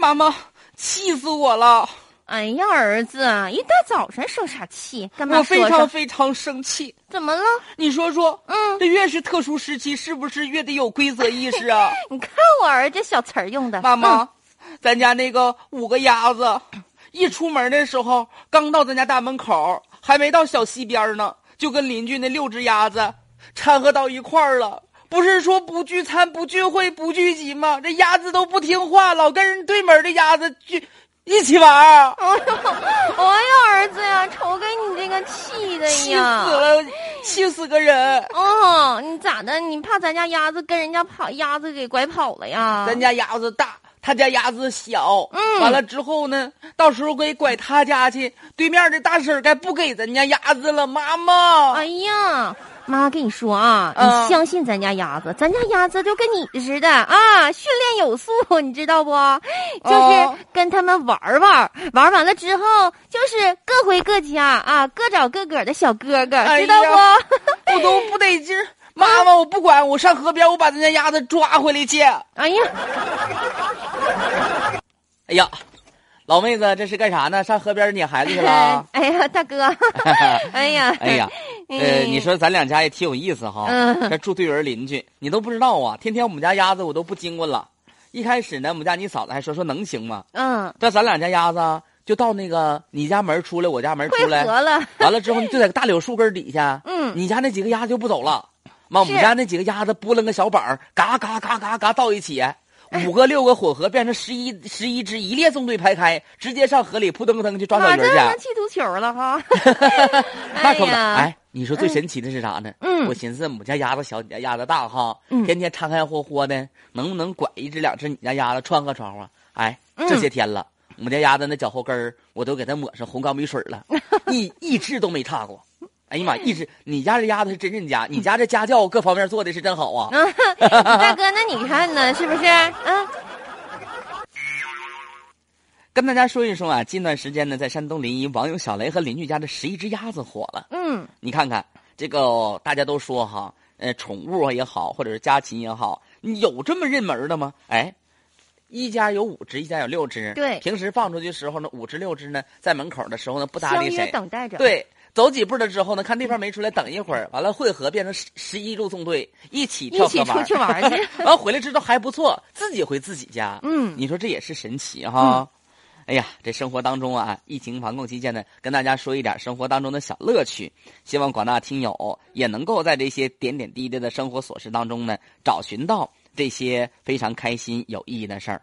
妈妈，气死我了！哎呀，儿子，一大早上生啥气？干嘛我非常？非常生气。怎么了？你说说，嗯，这越是特殊时期，是不是越得有规则意识啊？你看我儿子小词儿用的。妈妈，嗯咱家那个五个鸭子，一出门的时候，刚到咱家大门口，还没到小溪边呢，就跟邻居那六只鸭子掺和到一块儿了。不是说不聚餐、不聚会、不聚集吗？这鸭子都不听话，老跟人对门的鸭子聚一起玩儿，哎呦，哎呀，儿子呀，瞅给你这个气的呀气死！了，气死个人！哦，你咋的？你怕咱家鸭子跟人家跑鸭子给拐跑了呀？咱家鸭子大，他家鸭子小。嗯完了之后呢，到时候给拐他家去，对面的大婶该不给咱家鸭子了，妈妈。哎呀，妈跟你说啊，嗯你相信咱家鸭子，咱家鸭子就跟你似的啊，训练有素，你知道不？就是哦跟他们玩玩，玩完了之后，就是各回各家啊，各找各个的小哥哥，哎知道不？呀我都不得劲儿。妈妈，我不管，我上河边，我把咱家鸭子抓回来去。哎呀，哎呀，老妹子，这是干啥呢？上河边撵孩子去了？哎呀，大哥，哎呀，哎呀，呃，嗯你说咱两家也挺有意思哈，嗯这住对门邻居，你都不知道啊！天天我们家鸭子我都不经过了。一开始呢，我们家你嫂子还说说能行吗？嗯，这咱两家鸭子啊就到那个你家门出来，我家门出汇来，合了，完了之后，就在大柳树根底下，嗯你家那几个鸭子就不走了。妈，我们家那几个鸭子拨楞个小板儿，嘎嘎嘎嘎嘎到一起，五个六个混合变成十一十一只，一列纵队排开，直接上河里扑腾腾去抓小妈鱼去能儿踢足球了哈！那可不哎，你说最神奇的是啥呢？嗯我寻思我们家鸭子小，你家鸭子大哈，嗯天天掺掺和和的，能不能拐一只两只你家鸭子串个窗户？哎，嗯这些天了，我们家鸭子那脚后跟儿我都给它抹上红钢笔水了，一一只都没差过。哎呀妈，一直！你家这鸭子是真认家，你家这家教各方面做的是真好啊！大哥，那你看呢？是不是？嗯，跟大家说一说啊，近段时间呢，在山东临沂，网友小雷和邻居家的十一只鸭子火了。嗯，你看看这个，大家都说哈，呃，宠物也好，或者是家禽也好，有这么认门的吗？哎，一家有五只，一家有六只。对平时放出去的时候呢，五只六只呢，在门口的时候呢，不搭理谁。等待着。，对，走几步了之后呢，看那方没出来，等一会儿，完了汇合变成十十一路纵队，一起一起跳河玩出去玩 去。完回来之后还不错，自己回自己家。嗯你说这也是神奇哈。哎呀，这生活当中啊，疫情防控期间呢，跟大家说一点生活当中的小乐趣，希望广大听友也能够在这些点点滴滴的生活琐事当中呢，找寻到这些非常开心有意义的事儿。